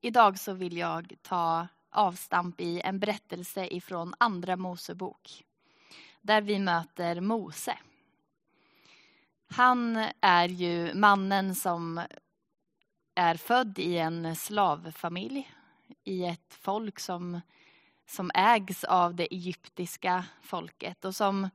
Idag så vill jag ta avstamp i en berättelse ifrån Andra Mosebok. Där vi möter Mose. Han är ju mannen som är född i en slavfamilj i ett folk som, som ägs av det egyptiska folket och som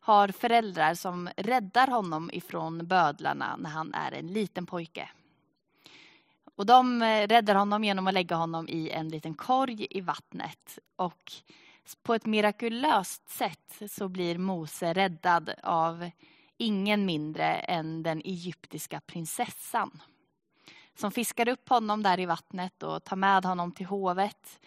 har föräldrar som räddar honom ifrån bödlarna när han är en liten pojke. Och de eh, räddar honom genom att lägga honom i en liten korg i vattnet. Och på ett mirakulöst sätt så blir Mose räddad av ingen mindre än den egyptiska prinsessan. Som fiskar upp honom där i vattnet och tar med honom till hovet.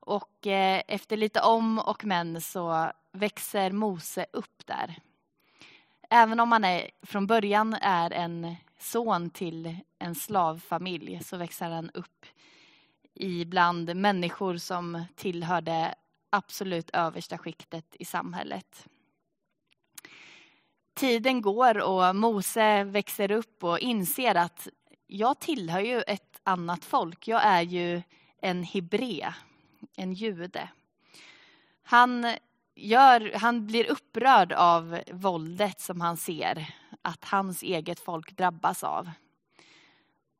Och eh, efter lite om och men så växer Mose upp där. Även om han är, från början är en son till en slavfamilj så växer han upp ibland människor som tillhör det absolut översta skiktet i samhället. Tiden går och Mose växer upp och inser att jag tillhör ju ett annat folk. Jag är ju en hebre, en jude. Han, gör, han blir upprörd av våldet som han ser att hans eget folk drabbas av.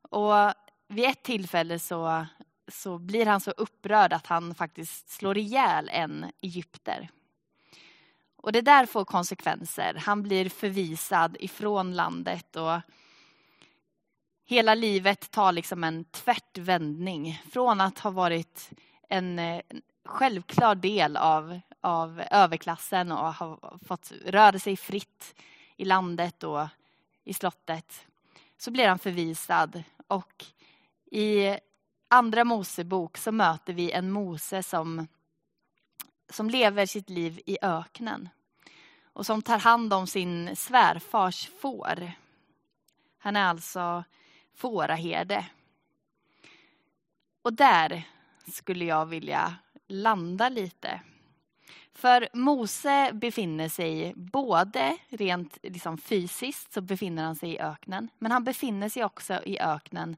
Och vid ett tillfälle så, så blir han så upprörd att han faktiskt slår ihjäl en egypter. Och det där får konsekvenser. Han blir förvisad ifrån landet och hela livet tar liksom en tvärt vändning. Från att ha varit en eh, självklar del av, av överklassen och ha fått röra sig fritt i landet och i slottet så blir han förvisad. Och i Andra Mosebok så möter vi en Mose som, som lever sitt liv i öknen och som tar hand om sin svärfars får. Han är alltså fåraherde. Och där skulle jag vilja landa lite. För Mose befinner sig både rent liksom fysiskt så befinner han sig i öknen. Men han befinner sig också i öknen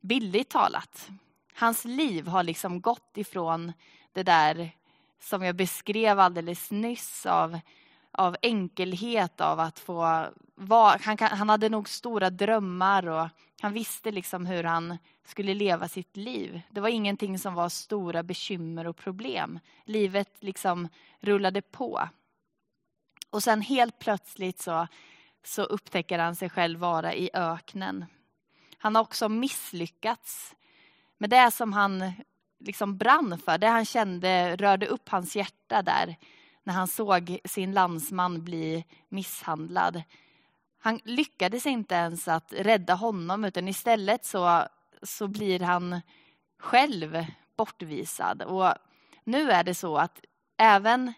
bildligt talat. Hans liv har liksom gått ifrån det där som jag beskrev alldeles nyss av, av enkelhet av att få vara. Han, han hade nog stora drömmar och han visste liksom hur han skulle leva sitt liv. Det var ingenting som var stora bekymmer och problem. Livet liksom rullade på. Och sen helt plötsligt så, så upptäcker han sig själv vara i öknen. Han har också misslyckats med det som han liksom brann för. Det han kände rörde upp hans hjärta där när han såg sin landsman bli misshandlad. Han lyckades inte ens att rädda honom utan istället så, så blir han själv bortvisad. Och nu är det så att även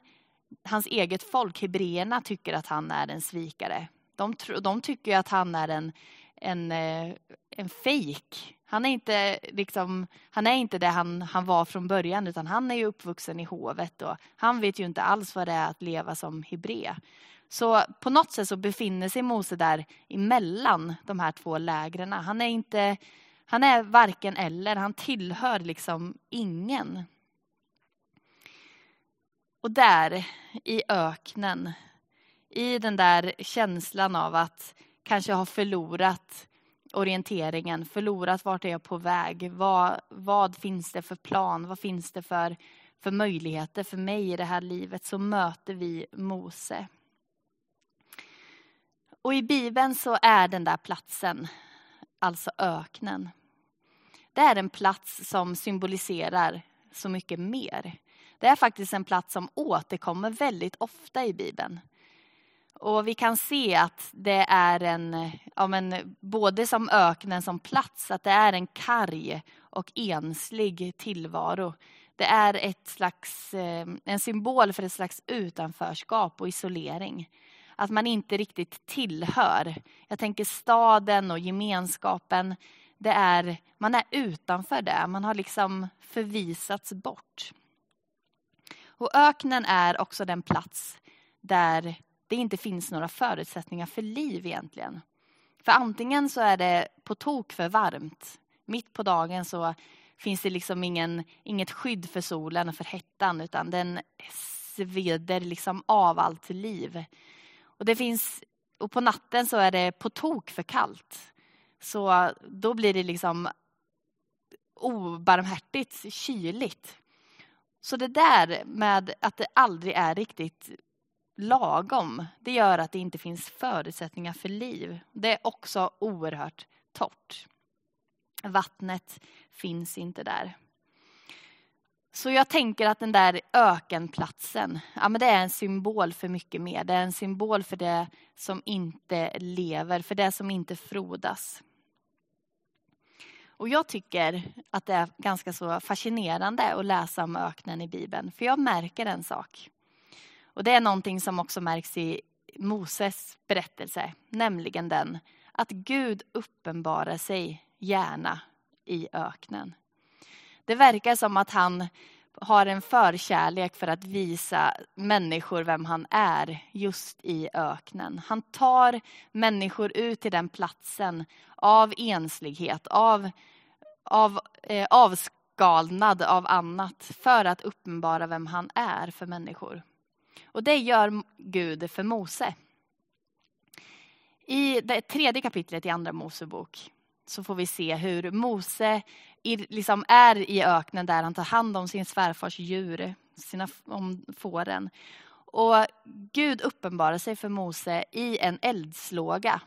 hans eget folk, hebreerna, tycker att han är en svikare. De, de tycker att han är en, en, eh, en fejk. Han är inte, liksom, han är inte det han, han var från början utan han är ju uppvuxen i hovet och han vet ju inte alls vad det är att leva som hebre. Så på något sätt så befinner sig Mose där emellan de här två lägren. Han är inte, han är varken eller, han tillhör liksom ingen. Och där i öknen, i den där känslan av att kanske ha förlorat orienteringen, förlorat vart är jag på väg, vad, vad finns det för plan, vad finns det för, för möjligheter för mig i det här livet, så möter vi Mose. Och i Bibeln så är den där platsen, alltså öknen. Det är en plats som symboliserar så mycket mer. Det är faktiskt en plats som återkommer väldigt ofta i Bibeln. Och vi kan se att det är en, ja men, både som öknen som plats, att det är en karg och enslig tillvaro. Det är ett slags, eh, en symbol för ett slags utanförskap och isolering att man inte riktigt tillhör. Jag tänker staden och gemenskapen. Det är, man är utanför det, man har liksom förvisats bort. Och öknen är också den plats där det inte finns några förutsättningar för liv egentligen. För antingen så är det på tok för varmt, Mitt på dagen så finns det liksom ingen, inget skydd för solen och för hettan utan den sveder liksom av allt liv. Och, det finns, och på natten så är det på tok för kallt. Så då blir det liksom obarmhärtigt kyligt. Så det där med att det aldrig är riktigt lagom, det gör att det inte finns förutsättningar för liv. Det är också oerhört torrt. Vattnet finns inte där. Så jag tänker att den där ökenplatsen, ja, men det är en symbol för mycket mer. Det är en symbol för det som inte lever, för det som inte frodas. Och jag tycker att det är ganska så fascinerande att läsa om öknen i Bibeln, för jag märker en sak. Och det är någonting som också märks i Moses berättelse, nämligen den att Gud uppenbarar sig gärna i öknen. Det verkar som att han har en förkärlek för att visa människor vem han är just i öknen. Han tar människor ut till den platsen av enslighet, av, av eh, avskalnad av annat för att uppenbara vem han är för människor. Och det gör Gud för Mose. I det tredje kapitlet i Andra Mosebok så får vi se hur Mose liksom är i öknen där han tar hand om sin svärfars djur, sina, om fåren. Och Gud uppenbarar sig för Mose i en eldslåga.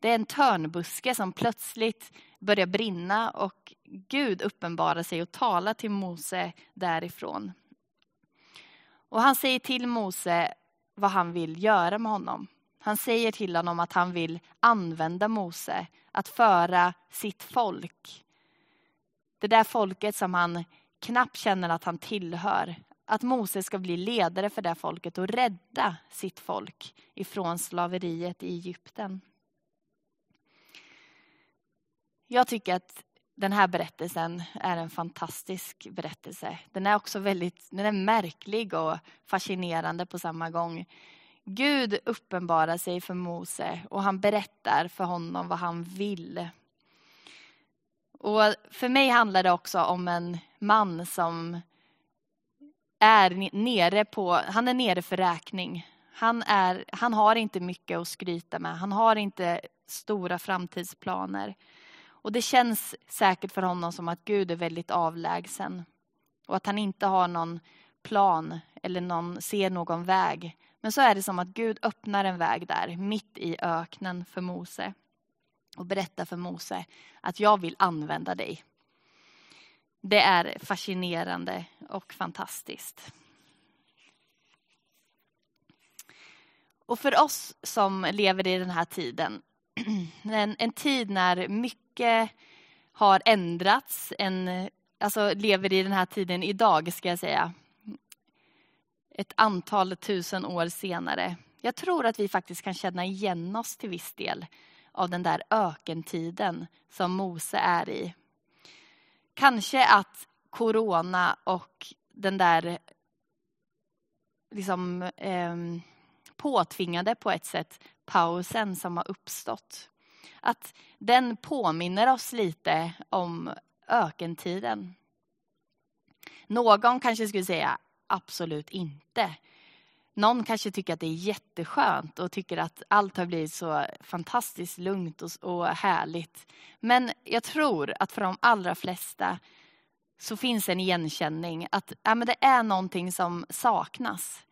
Det är en törnbuske som plötsligt börjar brinna och Gud uppenbarar sig och talar till Mose därifrån. Och han säger till Mose vad han vill göra med honom. Han säger till honom att han vill använda Mose att föra sitt folk. Det där folket som han knappt känner att han tillhör. Att Mose ska bli ledare för det folket och rädda sitt folk ifrån slaveriet i Egypten. Jag tycker att den här berättelsen är en fantastisk berättelse. Den är också väldigt den är märklig och fascinerande på samma gång. Gud uppenbarar sig för Mose och han berättar för honom vad han vill. Och för mig handlar det också om en man som är nere på, han är nere för räkning. Han, är, han har inte mycket att skryta med. Han har inte stora framtidsplaner. Och det känns säkert för honom som att Gud är väldigt avlägsen. Och att han inte har någon plan eller någon, ser någon väg. Men så är det som att Gud öppnar en väg där, mitt i öknen för Mose. Och berättar för Mose att jag vill använda dig. Det är fascinerande och fantastiskt. Och för oss som lever i den här tiden, en, en tid när mycket har ändrats, en, alltså lever i den här tiden idag ska jag säga, ett antal tusen år senare. Jag tror att vi faktiskt kan känna igen oss till viss del av den där ökentiden som Mose är i. Kanske att corona och den där liksom, eh, påtvingade på ett sätt pausen som har uppstått. Att den påminner oss lite om ökentiden. Någon kanske skulle säga absolut inte. Någon kanske tycker att det är jätteskönt och tycker att allt har blivit så fantastiskt lugnt och, och härligt. Men jag tror att för de allra flesta så finns en igenkänning att ja, men det är någonting som saknas.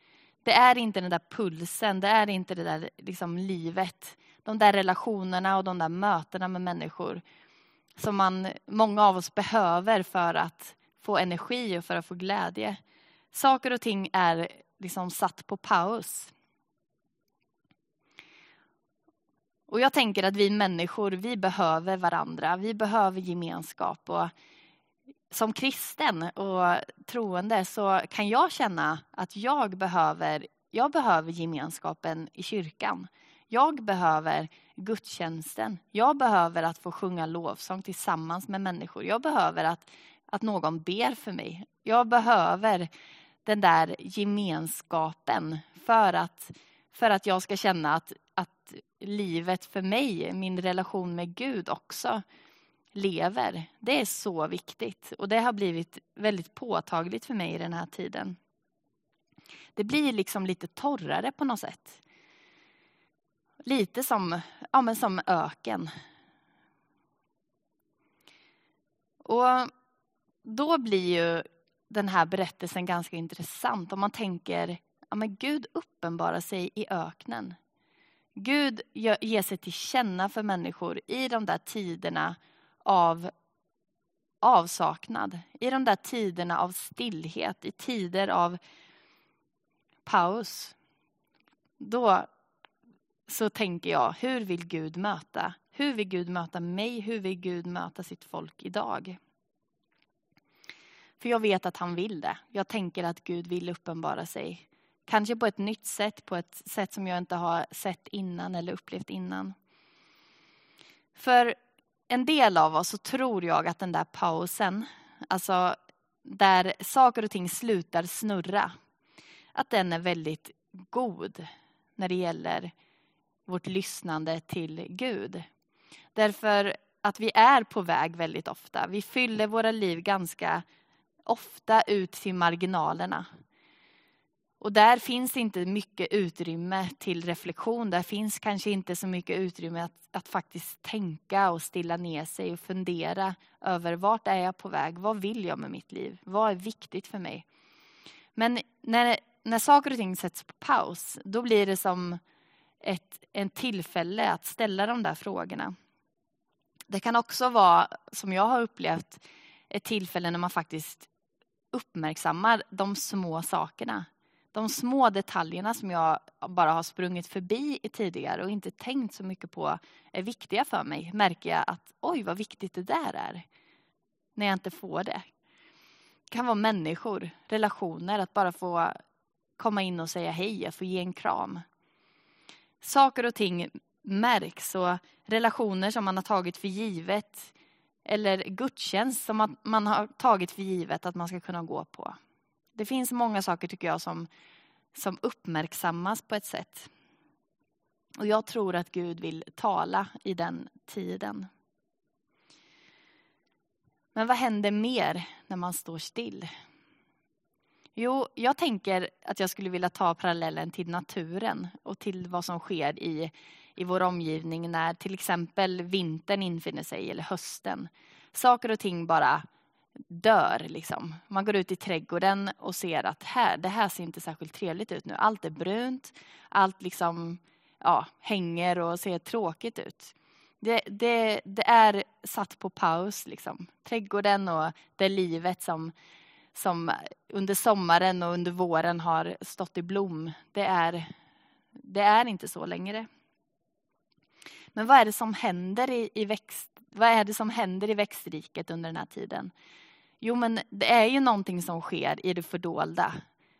Det är inte den där pulsen, det är inte det där liksom, livet. De där relationerna och de där mötena med människor som man, många av oss behöver för att få energi och för att få glädje. Saker och ting är liksom satt på paus. Och jag tänker att vi människor, vi behöver varandra. Vi behöver gemenskap. Och som kristen och troende så kan jag känna att jag behöver, jag behöver gemenskapen i kyrkan. Jag behöver gudstjänsten. Jag behöver att få sjunga lovsång tillsammans med människor. Jag behöver att, att någon ber för mig. Jag behöver den där gemenskapen för att, för att jag ska känna att, att livet för mig, min relation med Gud också, lever. Det är så viktigt och det har blivit väldigt påtagligt för mig i den här tiden. Det blir liksom lite torrare på något sätt. Lite som, ja, men som öken. Och då blir ju den här berättelsen ganska intressant om man tänker, ja men Gud uppenbarar sig i öknen. Gud ger sig till känna för människor i de där tiderna av avsaknad, i de där tiderna av stillhet, i tider av paus. Då så tänker jag, hur vill Gud möta? Hur vill Gud möta mig? Hur vill Gud möta sitt folk idag? För jag vet att han vill det. Jag tänker att Gud vill uppenbara sig. Kanske på ett nytt sätt, på ett sätt som jag inte har sett innan eller upplevt innan. För en del av oss så tror jag att den där pausen, alltså där saker och ting slutar snurra, att den är väldigt god när det gäller vårt lyssnande till Gud. Därför att vi är på väg väldigt ofta. Vi fyller våra liv ganska ofta ut till marginalerna. Och där finns inte mycket utrymme till reflektion. Där finns kanske inte så mycket utrymme att, att faktiskt tänka och stilla ner sig och fundera över vart är jag på väg? Vad vill jag med mitt liv? Vad är viktigt för mig? Men när, när saker och ting sätts på paus, då blir det som ett en tillfälle att ställa de där frågorna. Det kan också vara, som jag har upplevt, ett tillfälle när man faktiskt uppmärksammar de små sakerna. De små detaljerna som jag bara har sprungit förbi tidigare och inte tänkt så mycket på är viktiga för mig. Märker jag att oj vad viktigt det där är. När jag inte får det. Det kan vara människor, relationer, att bara få komma in och säga hej, jag får ge en kram. Saker och ting märks och relationer som man har tagit för givet eller gudstjänst som man har tagit för givet att man ska kunna gå på. Det finns många saker tycker jag som, som uppmärksammas på ett sätt. Och jag tror att Gud vill tala i den tiden. Men vad händer mer när man står still? Jo, jag tänker att jag skulle vilja ta parallellen till naturen och till vad som sker i, i vår omgivning när till exempel vintern infinner sig eller hösten. Saker och ting bara dör. Liksom. Man går ut i trädgården och ser att här, det här ser inte särskilt trevligt ut nu. Allt är brunt, allt liksom, ja, hänger och ser tråkigt ut. Det, det, det är satt på paus. Liksom. Trädgården och det livet som som under sommaren och under våren har stått i blom. Det är, det är inte så längre. Men vad är det som händer i, i växt, vad är det som händer i växtriket under den här tiden? Jo, men det är ju någonting som sker i det fördolda.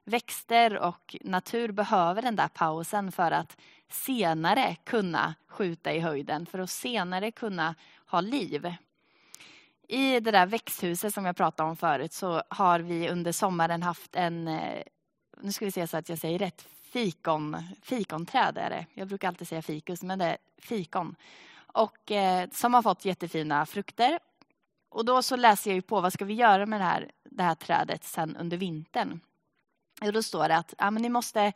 Växter och natur behöver den där pausen för att senare kunna skjuta i höjden, för att senare kunna ha liv. I det där växthuset som jag pratade om förut så har vi under sommaren haft en, eh, nu ska vi se så att jag säger rätt, fikon, fikonträd är det. Jag brukar alltid säga fikus, men det är fikon. Och eh, som har fått jättefina frukter. Och då så läser jag ju på vad ska vi göra med det här, det här trädet sen under vintern. Och då står det att ja, men ni, måste,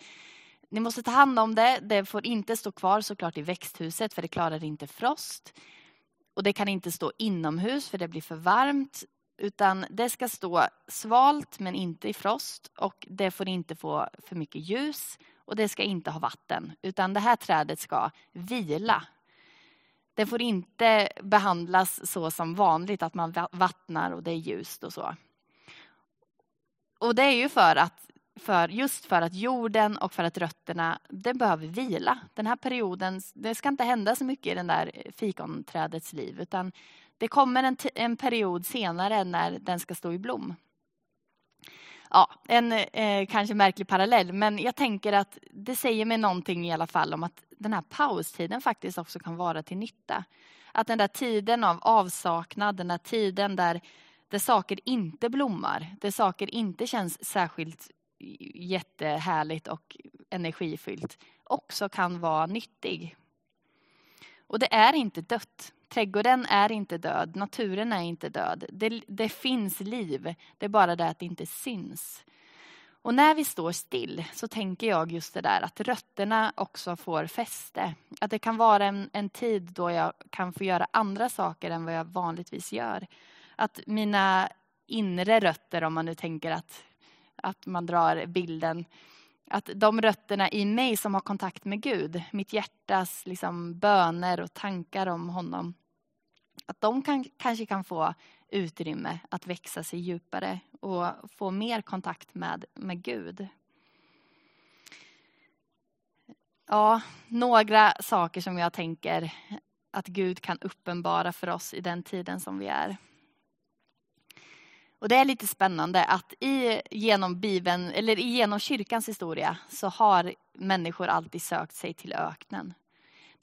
ni måste ta hand om det. Det får inte stå kvar såklart i växthuset för det klarar inte frost. Och det kan inte stå inomhus för det blir för varmt. Utan det ska stå svalt men inte i frost och det får inte få för mycket ljus och det ska inte ha vatten. Utan det här trädet ska vila. Det får inte behandlas så som vanligt att man vattnar och det är ljust och så. Och det är ju för att för, just för att jorden och för att rötterna det behöver vila. Den här perioden, det ska inte hända så mycket i den där fikonträdets liv utan det kommer en, en period senare när den ska stå i blom. Ja, en eh, kanske märklig parallell men jag tänker att det säger mig någonting i alla fall om att den här paustiden faktiskt också kan vara till nytta. Att den där tiden av avsaknad, den där tiden där, där saker inte blommar, där saker inte känns särskilt jättehärligt och energifyllt också kan vara nyttig. Och det är inte dött. Trädgården är inte död, naturen är inte död. Det, det finns liv, det är bara det att det inte syns. Och när vi står still så tänker jag just det där att rötterna också får fäste. Att det kan vara en, en tid då jag kan få göra andra saker än vad jag vanligtvis gör. Att mina inre rötter, om man nu tänker att, att man drar bilden, att de rötterna i mig som har kontakt med Gud, mitt hjärtas liksom böner och tankar om honom, att de kan, kanske kan få utrymme att växa sig djupare och få mer kontakt med, med Gud. Ja, några saker som jag tänker att Gud kan uppenbara för oss i den tiden som vi är. Och det är lite spännande att i, genom Bibeln, eller genom kyrkans historia så har människor alltid sökt sig till öknen.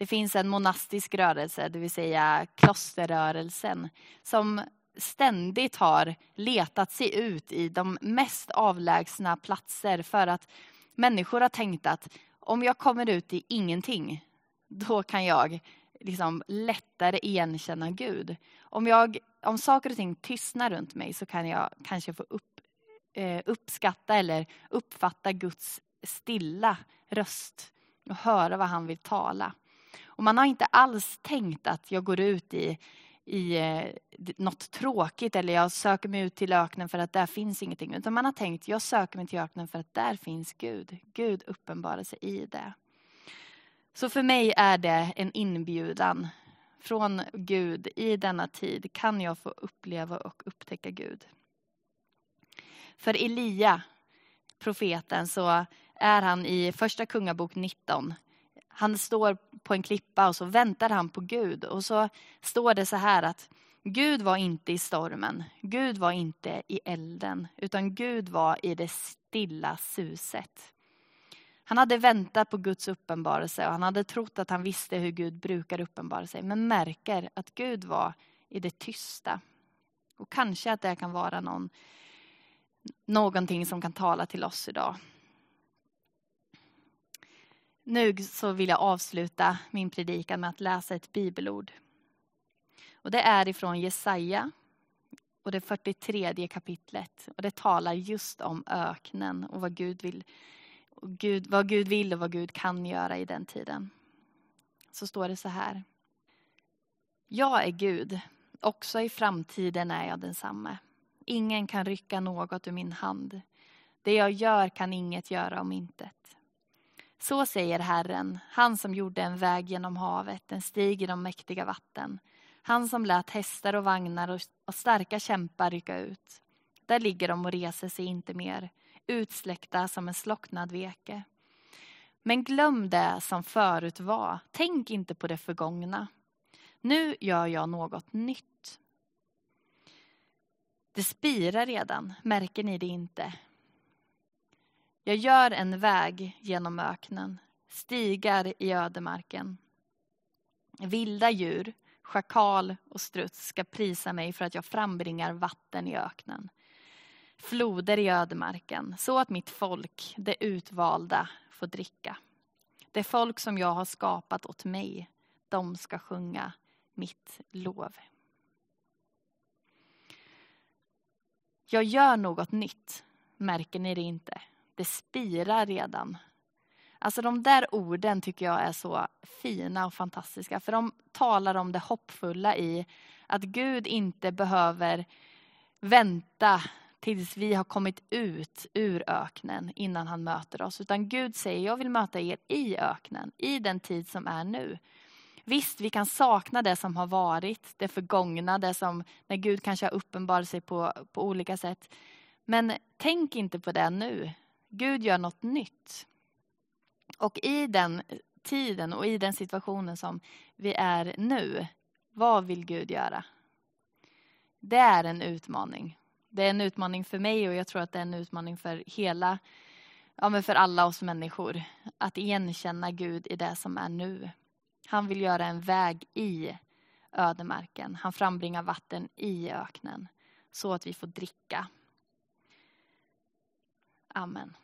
Det finns en monastisk rörelse, det vill säga klosterrörelsen, som ständigt har letat sig ut i de mest avlägsna platser för att människor har tänkt att om jag kommer ut i ingenting, då kan jag liksom lättare igenkänna Gud. Om, jag, om saker och ting tystnar runt mig så kan jag kanske få upp, eh, uppskatta eller uppfatta Guds stilla röst och höra vad han vill tala. Och man har inte alls tänkt att jag går ut i, i eh, något tråkigt eller jag söker mig ut till öknen för att där finns ingenting. Utan man har tänkt jag söker mig till öknen för att där finns Gud. Gud uppenbarar sig i det. Så för mig är det en inbjudan från Gud i denna tid kan jag få uppleva och upptäcka Gud. För Elia, profeten, så är han i första kungabok 19 han står på en klippa och så väntar han på Gud. Och så står det så här att Gud var inte i stormen, Gud var inte i elden, utan Gud var i det stilla suset. Han hade väntat på Guds uppenbarelse och han hade trott att han visste hur Gud brukar uppenbara sig. Men märker att Gud var i det tysta. Och kanske att det kan vara någon, någonting som kan tala till oss idag. Nu så vill jag avsluta min predikan med att läsa ett bibelord. Och det är ifrån Jesaja och det 43 kapitlet. Och det talar just om öknen och vad Gud vill och Gud, vad Gud vill och vad Gud kan göra i den tiden. Så står det så här. Jag är Gud, också i framtiden är jag densamme. Ingen kan rycka något ur min hand. Det jag gör kan inget göra om intet. Så säger Herren, han som gjorde en väg genom havet, en stig i de mäktiga vatten. Han som lät hästar och vagnar och starka kämpar rycka ut. Där ligger de och reser sig inte mer, utsläckta som en slocknad veke. Men glöm det som förut var, tänk inte på det förgångna. Nu gör jag något nytt. Det spirar redan, märker ni det inte? Jag gör en väg genom öknen, stigar i ödemarken. Vilda djur, schakal och struts ska prisa mig för att jag frambringar vatten i öknen. Floder i ödemarken, så att mitt folk, det utvalda, får dricka. Det folk som jag har skapat åt mig, de ska sjunga mitt lov. Jag gör något nytt, märker ni det inte? Det spirar redan. Alltså de där orden tycker jag är så fina och fantastiska. För de talar om det hoppfulla i att Gud inte behöver vänta tills vi har kommit ut ur öknen innan han möter oss. Utan Gud säger, jag vill möta er i öknen, i den tid som är nu. Visst, vi kan sakna det som har varit, det förgångna, det som när Gud kanske har uppenbarat sig på, på olika sätt. Men tänk inte på det nu. Gud gör något nytt. Och i den tiden och i den situationen som vi är nu, vad vill Gud göra? Det är en utmaning. Det är en utmaning för mig och jag tror att det är en utmaning för hela, ja men för alla oss människor. Att igenkänna Gud i det som är nu. Han vill göra en väg i ödemarken. Han frambringar vatten i öknen så att vi får dricka Amen.